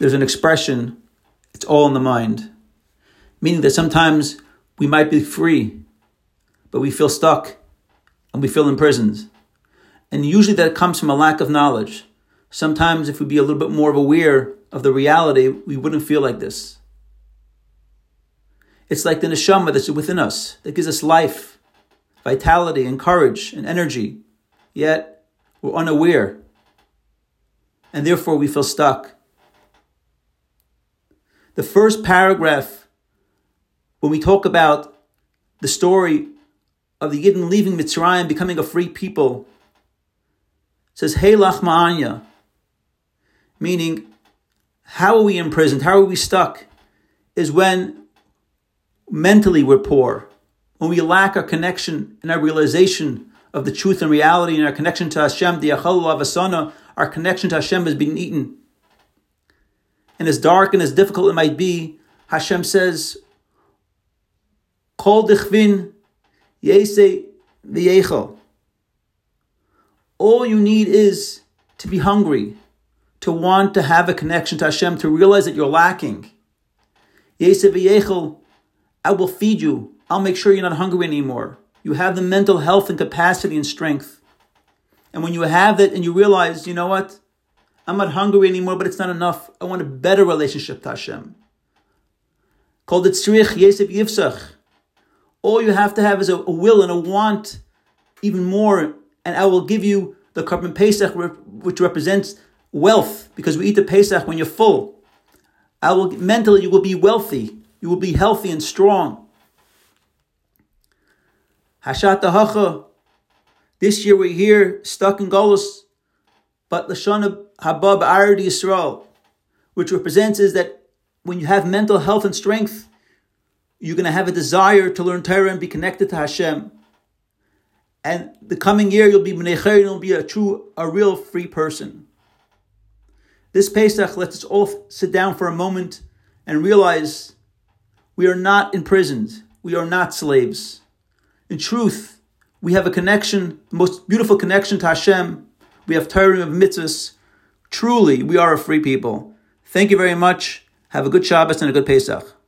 there's an expression, it's all in the mind. Meaning that sometimes we might be free, but we feel stuck and we feel imprisoned. And usually that comes from a lack of knowledge. Sometimes, if we'd be a little bit more aware of the reality, we wouldn't feel like this. It's like the neshama that's within us, that gives us life, vitality, and courage and energy. Yet, we're unaware. And therefore, we feel stuck. The first paragraph, when we talk about the story of the Yidden leaving Mitzrayim, becoming a free people, says, Ha lachma anya, meaning, how are we imprisoned? How are we stuck? Is when mentally we're poor, when we lack our connection and our realization of the truth and reality and our connection to Hashem, the Achal Avasana, our connection to Hashem has been eaten. And as dark and as difficult it might be, Hashem says, Kol dichfin yese v'yechel. All you need is to be hungry, to want to have a connection to Hashem, to realize that you're lacking. Yese v'yechel, I will feed you. I'll make sure you're not hungry anymore. You have the mental health and capacity and strength. And when you have that and you realize, you know what? I'm not hungry anymore, but it's not enough. I want a better relationship to Hashem. Called it Tzrich Yesef Yifsach. All you have to have is a, a, will and a want even more, and I will give you the Karban Pesach, which represents wealth, because we eat the Pesach when you're full. I will mentally you will be wealthy, you will be healthy and strong. Hashat. This year we're here stuck in Golos, but Lashon Habab Ard Yisrael, which represents is that when you have mental health and strength, you're going to have a desire to learn Torah and be connected to Hashem. And the coming year you'll be Menecher you'll be a true, a real free person. This Pesach lets us all sit down for a moment and realize we are not imprisoned. We are not slaves. In truth, we have a connection, the most beautiful connection to Hashem. We have Torah of mitzvahs. Truly, we are a free people. Thank you very much. Have a good Shabbos and a good Pesach.